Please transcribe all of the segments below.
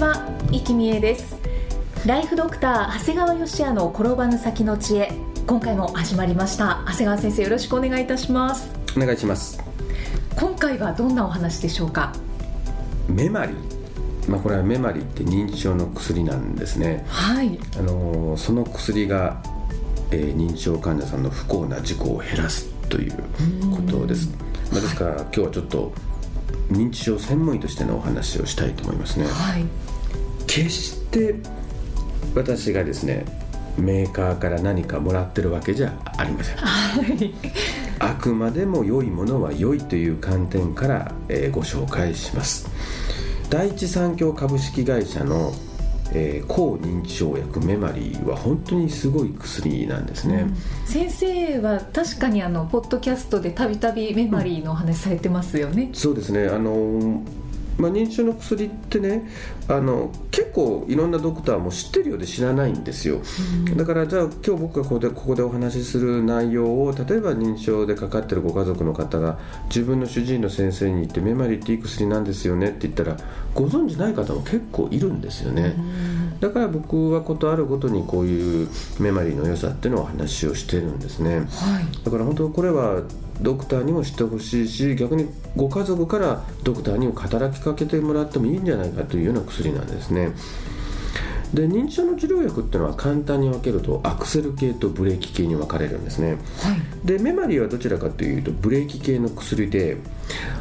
は、生きみえです。ライフドクター長谷川芳也の転ばぬ先の知恵。今回も始まりました。長谷川先生よろしくお願いいたします。お願いします。今回はどんなお話でしょうか？メマリ。ー、まあ、これはメマリーって認知症の薬なんですね、はい。あのーその薬が、えー認知症患者さんの不幸な事故を減らすということです、まあ、ですから、今日はちょっと認知症専門医としてのお話をしたいと思いますね。はい決して私がですねメーカーから何かもらってるわけじゃありません。はい。あくまでも良いものは良いという観点から、えーご紹介します。第一三共株式会社の、えー抗認知症薬メマリーは本当にすごい薬なんですね、先生は確かにあのポッドキャストでたびたびメマリーのお話されてますよね、そうですね。あのーまあ、認知症の薬ってねあの結構いろんなドクターも知ってるようで知らないんですよ、だからじゃあ今日僕がここでここでお話しする内容を例えば認知症でかかってるご家族の方が自分の主治医の先生に言ってメマリーっていい薬なんですよねって言ったらご存じない方も結構いるんですよね、だから僕はことあるごとにこういうメマリーの良さっていうのをお話をしてるんですね、はい。だから本当これはドクターにも知ってほしいし逆にご家族からドクターにも働きかけてもらってもいいんじゃないかというような薬なんですね。で認知症の治療薬っていうのは簡単に分けるとアクセル系とブレーキ系に分かれるんですね。はい。でメマリーはどちらかというとブレーキ系の薬で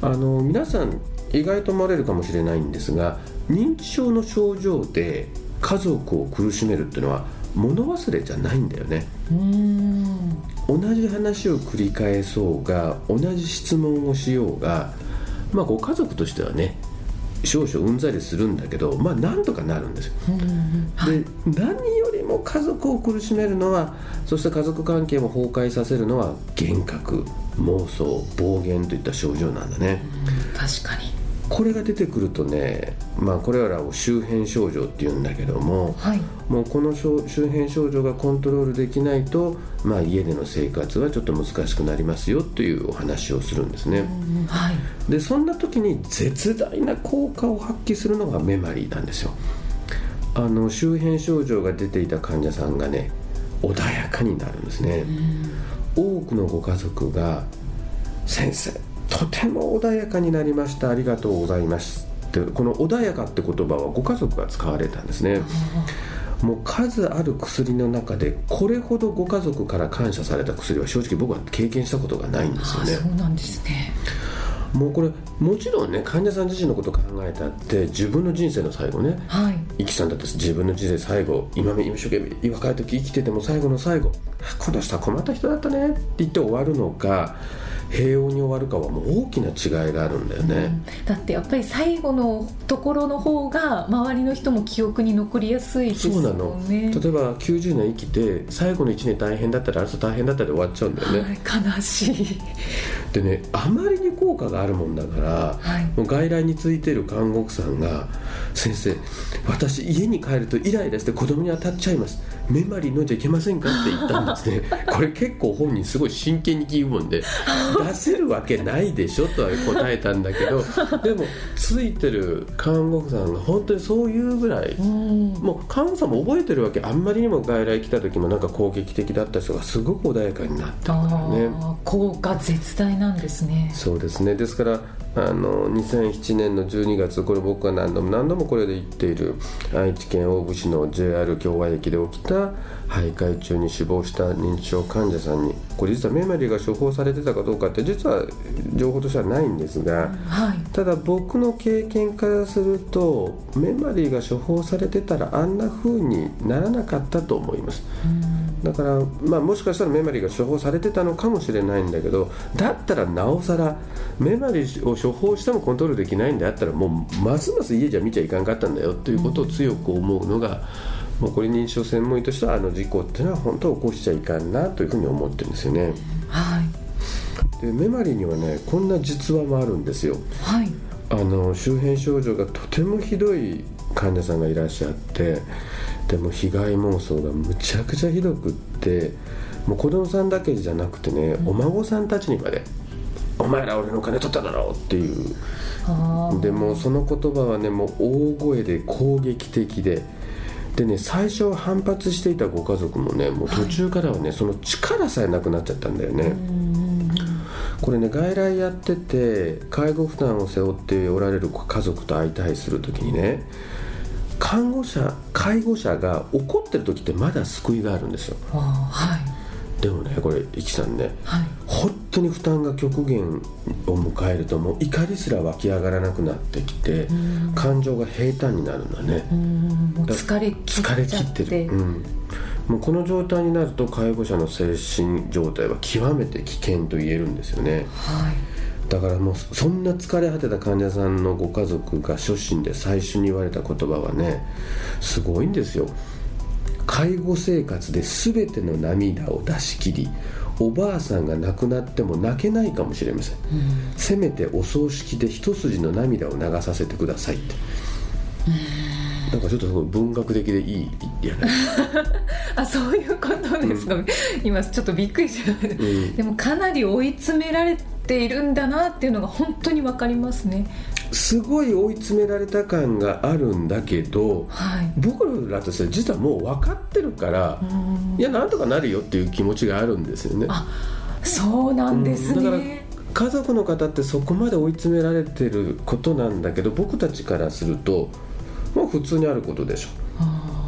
あの皆さん意外と思われるかもしれないんですが認知症の症状で家族を苦しめるっていうのは物忘れじゃないんだよね同じ話を繰り返そうが同じ質問をしようがまあご家族としてはね少々うんざりするんだけどまあなんとかなるんですよ。で何よりも家族を苦しめるのはそして家族関係も崩壊させるのは幻覚妄想暴言といった症状なんだね。確かにこれが出てくるとねまあこれらを周辺症状っていうんだけどもはい。もうこの症周辺症状がコントロールできないと、まあ、家での生活はちょっと難しくなりますよというお話をするんですね。うんはい。でそんな時に絶大な効果を発揮するのがメマリーなんですよ。あの周辺症状が出ていた患者さんがね穏やかになるんですね。多くのご家族が「先生とても穏やかになりました。ありがとうございます」ってこの「穏やか」って言葉はご家族が使われたんですね。もう数ある薬の中でこれほどご家族から感謝された薬は正直僕は経験したことがないんですよあねそうなんですね。もうこれもちろんね患者さん自身のことを考えたって自分の人生の最後ね。はい。イキさんだって自分の人生最後今一生懸命若い時生きてても最後の最後。あこの人は困った人だったねって言って終わるのか平穏に終わるかはもう大きな違いがあるんだよね、だってやっぱり最後のところの方が周りの人も記憶に残りやすいですよそうなの。ね例えば90年生きて最後の1年大変だったらあれと大変だったで終わっちゃうんだよね、はい、悲しい。でねあまりに効果があるもんだからはい。もう外来についてる看護婦さんが「先生私家に帰るとイライラして子供に当たっちゃいます。メマリー飲んじゃいけませんか?」って言ったんですね。これ結構本人すごい真剣に聞くもんで 出せるわけないでしょとは答えたんだけど でもついてる看護婦さんが本当にそういうぐらいうん。もう看護婦さんも覚えてるわけ。あんまりにも外来来た時もなんか攻撃的だった人がすごく穏やかになったからね。効果絶大なんですね。そうですね。ですからあの2007年の12月これ僕が何度も何度もこれで言っている愛知県大府市の JR 共和駅で起きた徘徊中に死亡した認知症患者さんにこれ実はメマリーが処方されてたかどうかって実は情報としてはないんですが、はい。ただ僕の経験からするとメマリーが処方されてたらあんな風にならなかったと思いますだから、まあ、もしかしたらメマリーが処方されてたのかもしれないんだけどだったらなおさらメマリーを処方してもコントロールできないんであったらもうますます家じゃ見ちゃいかんかったんだよということを強く思うのが、もうこれ認知症専門医としてはあの事故っていうのは本当起こしちゃいかんなというふうに思ってるんですよね。はい、でメマリーにはねこんな実話もあるんですよ。はい、あの周辺症状がとてもひどい患者さんがいらっしゃってでも被害妄想がむちゃくちゃひどくってもう子供さんだけじゃなくてね、お孫さんたちにまで「お前ら俺の金取っただろ!」っていう。でもその言葉はねもう大声で攻撃的で。でね最初は反発していたご家族もねもう途中からはね、はい、その力さえなくなっちゃったんだよね。これね外来やってて介護負担を背負っておられる家族と相対する時にね看護者介護者が怒ってる時ってまだ救いがあるんですよ。はい。でもねこれ一木さんね、はい、本当に負担が極限を迎えるともう怒りすら湧き上がらなくなってきて感情が平坦になるんだね。疲れ疲れ切ってる、うん、もうこの状態になると介護者の精神状態は極めて危険と言えるんですよね、はいだからもうそんな疲れ果てた患者さんのご家族が初診で最初に言われた言葉はねすごいんですよ。介護生活で全ての涙を出し切りおばあさんが亡くなっても泣けないかもしれません、うん、せめてお葬式で一筋の涙を流させてくださいって。なんかちょっと文学的でいいやね あそういうことですか、うん、今ちょっとびっくりしちゃう、うん、でもかなり追い詰められているんだなっていうのが本当に分かりますね。すごい追い詰められた感があるんだけど、はい、僕らとしては実はもう分かってるからいやなんとかなるよっていう気持ちがあるんですよね。あそうなんですね、だから家族の方ってそこまで追い詰められてることなんだけど僕たちからするともう普通にあることでしょ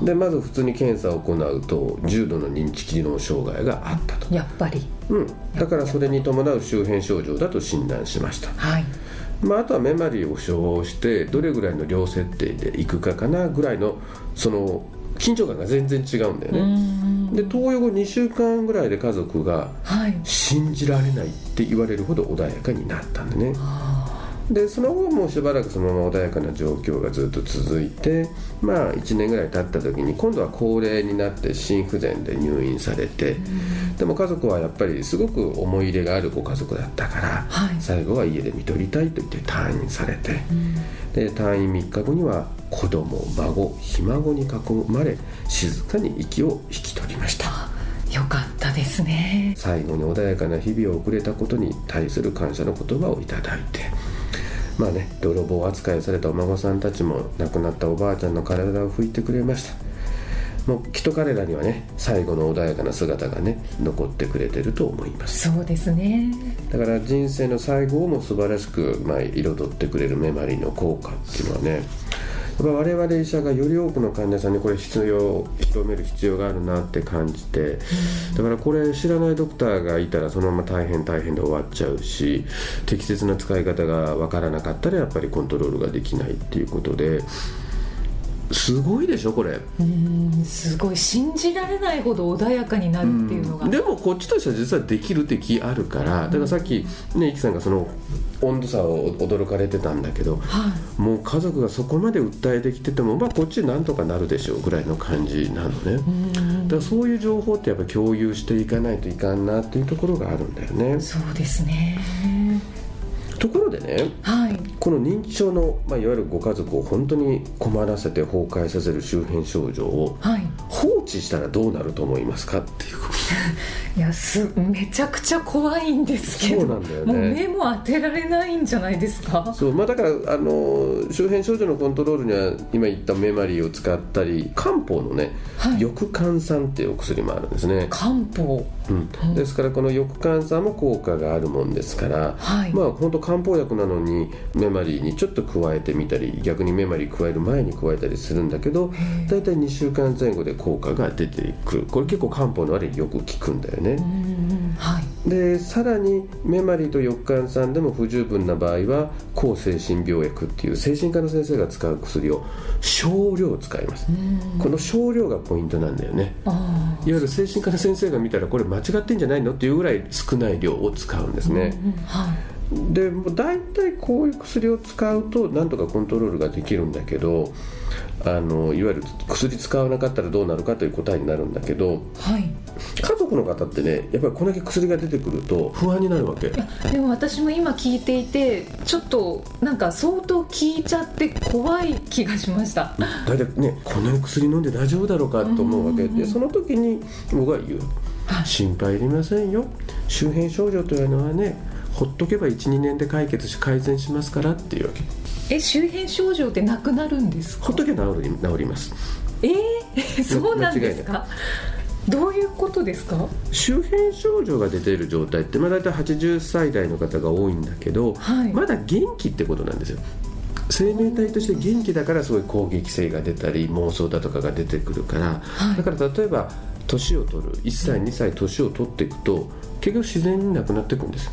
でまず普通に検査を行うと重度の認知機能障害があったと。やっぱり。うん。だからそれに伴う周辺症状だと診断しました。はい。まあ、あとはメモリーを処方してどれぐらいの量設定でいくかかなぐらいのその緊張感が全然違うんだよね。で投与後2週間ぐらいで家族が信じられないって言われるほど穏やかになったんでね、でその後もしばらくそのまま穏やかな状況がずっと続いてまあ1年ぐらい経った時に今度は高齢になって心不全で入院されて、でも家族はやっぱりすごく思い入れがあるご家族だったから、はい、最後は家で看取りたいと言って退院されて、で退院3日後には子供孫ひ孫に囲まれ静かに息を引き取りました。よかったですね。最後に穏やかな日々を送れたことに対する感謝の言葉をいただいてまあね泥棒扱いされたお孫さんたちも亡くなったおばあちゃんの体を拭いてくれました。もうきっと彼らにはね最後の穏やかな姿がね残ってくれてると思います。そうですね。だから人生の最後をも素晴らしく、まあ、彩ってくれるメマリーの効果っていうのはねやっぱ我々医者がより多くの患者さんにこれ必要広める必要があるなって感じて、だからこれ知らないドクターがいたらそのまま大変大変で終わっちゃうし適切な使い方が分からなかったらやっぱりコントロールができないっていうことですごいでしょこれ。うんすごい信じられないほど穏やかになるっていうのが、でもこっちとしては実はできるって気あるからだからさっきねいきさんがその温度差を驚かれてたんだけど、はい、もう家族がそこまで訴えてきててもまあこっちなんとかなるでしょうぐらいの感じなのね。だからそういう情報ってやっぱ共有していかないといかんなっていうところがあるんだよね。そうですねところでね、はい、この認知症の、まあ、いわゆるご家族を本当に困らせて崩壊させる周辺症状を放置したらどうなると思いますかっていう いやすめちゃくちゃ怖いんですけどそうなんだよ、ね、もう目も当てられないんじゃないですか？そう、まあ、だからあの周辺症状のコントロールには今言ったメマリーを使ったり漢方のね、はい、翼換酸っていうお薬もあるんですね。漢方、うん、ですからこの翼換酸も効果があるもんですから、はい、まあ本当漢方薬なのにメマリーにちょっと加えてみたり逆にメマリー加える前に加えたりするんだけど大体2週間前後で効果が出てく。るこれ結構漢方のあれよく効くんだよね。はい。でさらにメマリーと翼管酸でも不十分な場合は抗精神病薬っていう精神科の先生が使う薬を少量使います。この少量がポイントなんだよね。いわゆる精神科の先生が見たらこれ間違ってんじゃないのっていうぐらい少ない量を使うんですね、うんうん。はいでもう大体こういう薬を使うとなんとかコントロールができるんだけどあのいわゆる薬使わなかったらどうなるかという答えになるんだけど、はい、家族の方ってねやっぱりこれだけ薬が出てくると不安になるわけ。でも私も今聞いていてちょっとなんか相当効いちゃって怖い気がしました。大体ねこんなに薬飲んで大丈夫だろうかと思うわけ。でその時に僕は言う。心配いりませんよ。周辺症状というのはねほっとけば12年で解決し改善しますからっていうわけ。え周辺症状ってなくなるんですか？ほっとけば治り治ります。えー、そうなんですか？どういうことですか？周辺症状が出ている状態って、まあ、大体80歳代の方が多いんだけど、はい、まだ元気ってことなんですよ。生命体として元気だからすごい攻撃性が出たり妄想だとかが出てくるから、はい、だから例えば年を取る1歳2歳年を取っていくと結局自然になくなっていくんです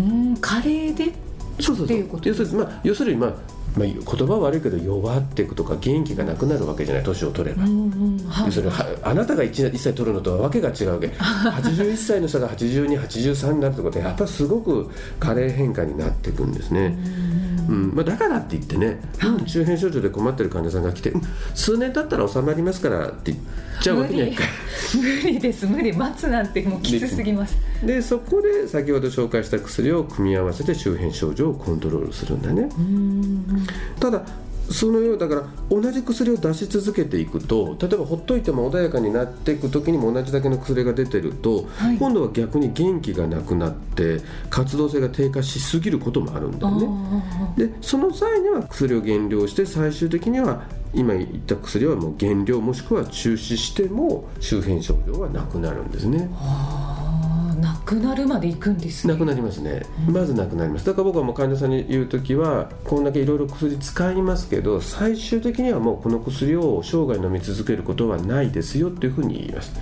うん加齢で？そうそうそう。要するに、まあ、要するに、まあまあ、言葉は悪いけど弱っていくとか元気がなくなるわけじゃない年を取れば、うんうん。要するにあなたが 1, 1歳取るのとはわけが違うわけ。81歳の人が8283になるってことはやっぱりすごく加齢変化になっていくんですね。うんまあ、だからって言ってね、周辺症状で困ってる患者さんが来て、数年経ったら収まりますからって言っちゃうわけにはいか無理。です。無理。待つなんてもうきつすぎます。でそこで先ほど紹介した薬を組み合わせて周辺症状をコントロールするんだね。ただそのようだから同じ薬を出し続けていくと例えばほっといても穏やかになっていく時にも同じだけの薬が出てると、はい、今度は逆に元気がなくなって活動性が低下しすぎることもあるんだよね。でその際には薬を減量して最終的には今言った薬はもう減量もしくは中止しても周辺症状はなくなるんですね。なくなるまでいくんです、ね、なくなりますね、まずなくなります。だから僕はもう患者さんに言う時はこんだけいろいろ薬使いますけど最終的にはもうこの薬を生涯飲み続けることはないですよっていうふうに言います、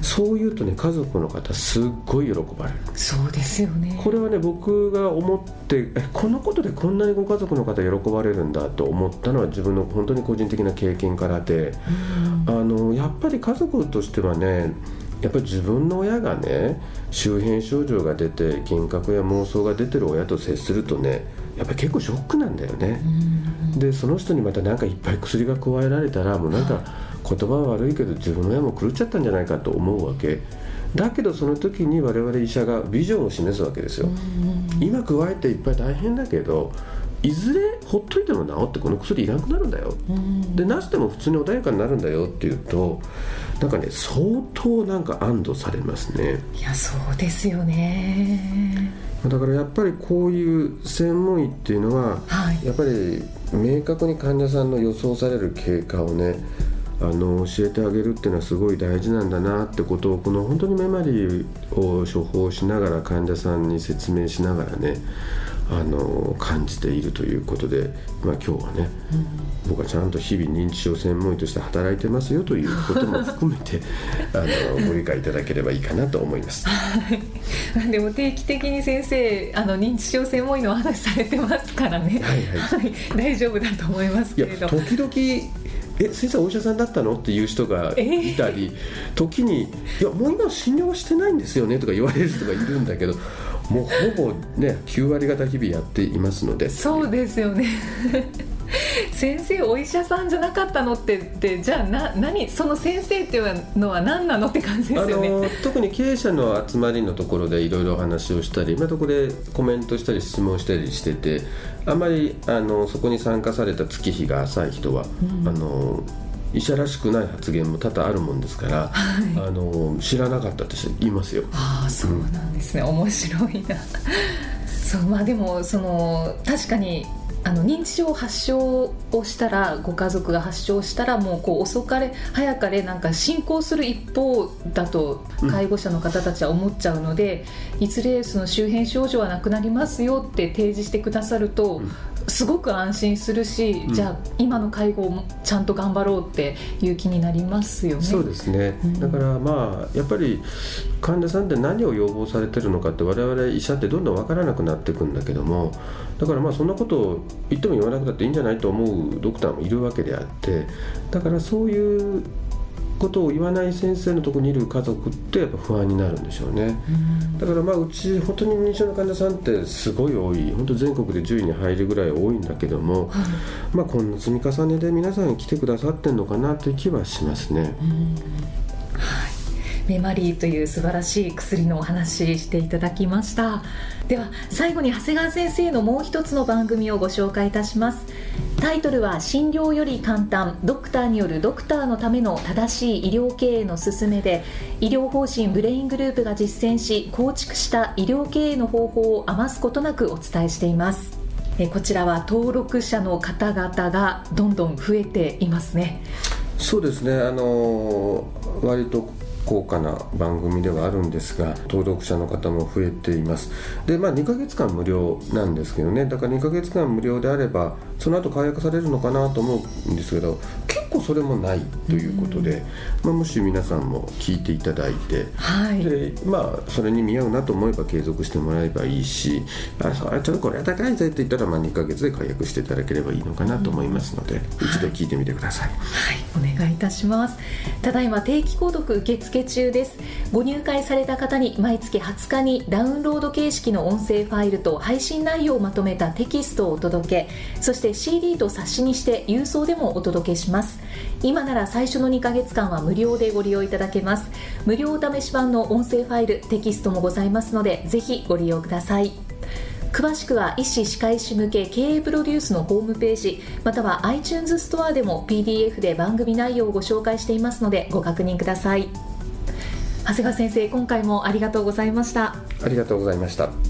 うそう言うとね家族の方すっごい喜ばれる。そうですよね。これはね僕が思ってえこのことでこんなにご家族の方喜ばれるんだと思ったのは自分の本当に個人的な経験からで、あのやっぱり家族としてはねやっぱり自分の親がね周辺症状が出て幻覚や妄想が出てる親と接するとねやっぱり結構ショックなんだよね、でその人にまた何かいっぱい薬が加えられたらもうなんか言葉は悪いけど自分の親も狂っちゃったんじゃないかと思うわけ。だけどその時に我々医者がビジョンを示すわけですよ、今加えていっぱい大変だけどいずれほっといても治ってこの薬いらなくなるんだよ、でなしても普通に穏やかになるんだよっていうとなんかね相当なんか安堵されますね。いやそうですよね。だからやっぱりこういう専門医っていうのは、はい、やっぱり明確に患者さんの予想される経過をねあの教えてあげるっていうのはすごい大事なんだなってことをこの本当にメマリーを処方しながら患者さんに説明しながらねあの感じているということで、まあ、今日はね、うん、僕はちゃんと日々認知症専門医として働いてますよということも含めて あのご理解いただければいいかなと思います。でも定期的に先生あの認知症専門医のお話されてますからね、はいはい、はい、大丈夫だと思いますけれど。時々え先生お医者さんだったの？っていう人がいたり、えー、時に「いやもう今診療してないんですよね」とか言われる人がいるんだけどもうほぼね9割方日々やっていますので。そうですよね 先生お医者さんじゃなかったのってってじゃあな何その先生っていうのは何なのって感じですよね特に経営者の集まりのところでいろいろ話をしたり、まあ、そこでコメントしたり質問したりしててあまりあのそこに参加された月日が浅い人は、うん、あの医者らしくない発言も多々あるもんですから、はい、あの知らなかったって言いますよ。ああそうなんですね、うん、面白いな。そうまあでもその確かにあの認知症発症をしたらご家族が発症したらもうこう遅かれ早かれなんか進行する一方だと介護者の方たちは思っちゃうので、うん、いずれその周辺症状はなくなりますよって提示してくださると、うん。すごく安心するし、うん、じゃあ今の介護をちゃんと頑張ろうっていう気になりますよね。そうですね、うん、だからまあやっぱり患者さんって何を要望されてるのかって我々医者ってどんどん分からなくなっていくんだけどもだからまあそんなことを言っても言わなくたっていいんじゃないと思うドクターもいるわけであってだからそういうことを言わない先生のところにいる家族ってやっぱ不安になるんでしょうね、だからまあうち本当に認知症の患者さんってすごい多い。本当全国で10位に入るぐらい多いんだけども、はい、まあこんな積み重ねで皆さん来てくださってるのかなという気はしますね。メマリーという素晴らしい薬のお話していただきました。では最後に長谷川先生のもう一つの番組をご紹介いたします。タイトルは診療より簡単。ドクターによるドクターのための正しい医療経営の勧めで医療法人ブレイングループが実践し構築した医療経営の方法を余すことなくお伝えしています。こちらは登録者の方々がどんどん増えていますね。そうですね。あの割と高価な番組ではあるんですが登録者の方も増えています。でまあ2ヶ月間無料なんですけどね。だから2ヶ月間無料であればその後解約されるのかなと思うんですけど結構それもないということで、まあ、もし皆さんも聞いていただいて、はい、でまあそれに見合うなと思えば継続してもらえばいいしあちょっとこれは高いぜって言ったらまあ2ヶ月で解約していただければいいのかなと思いますので、一度聞いてみてください。はい、お願いいたします。ただいま定期購読受付中です。ご入会された方に毎月20日にダウンロード形式の音声ファイルと配信内容をまとめたテキストをお届け。そして CD と冊子にして郵送でもお届けします今なら最初の2ヶ月間は無料でご利用いただけます。無料試し版の音声ファイルテキストもございますのでぜひご利用ください。詳しくは医師・歯科医師向け経営プロデュースのホームページまたは iTunes ストアでも PDF で番組内容をご紹介していますのでご確認ください。長谷川先生今回もありがとうございました。ありがとうございました。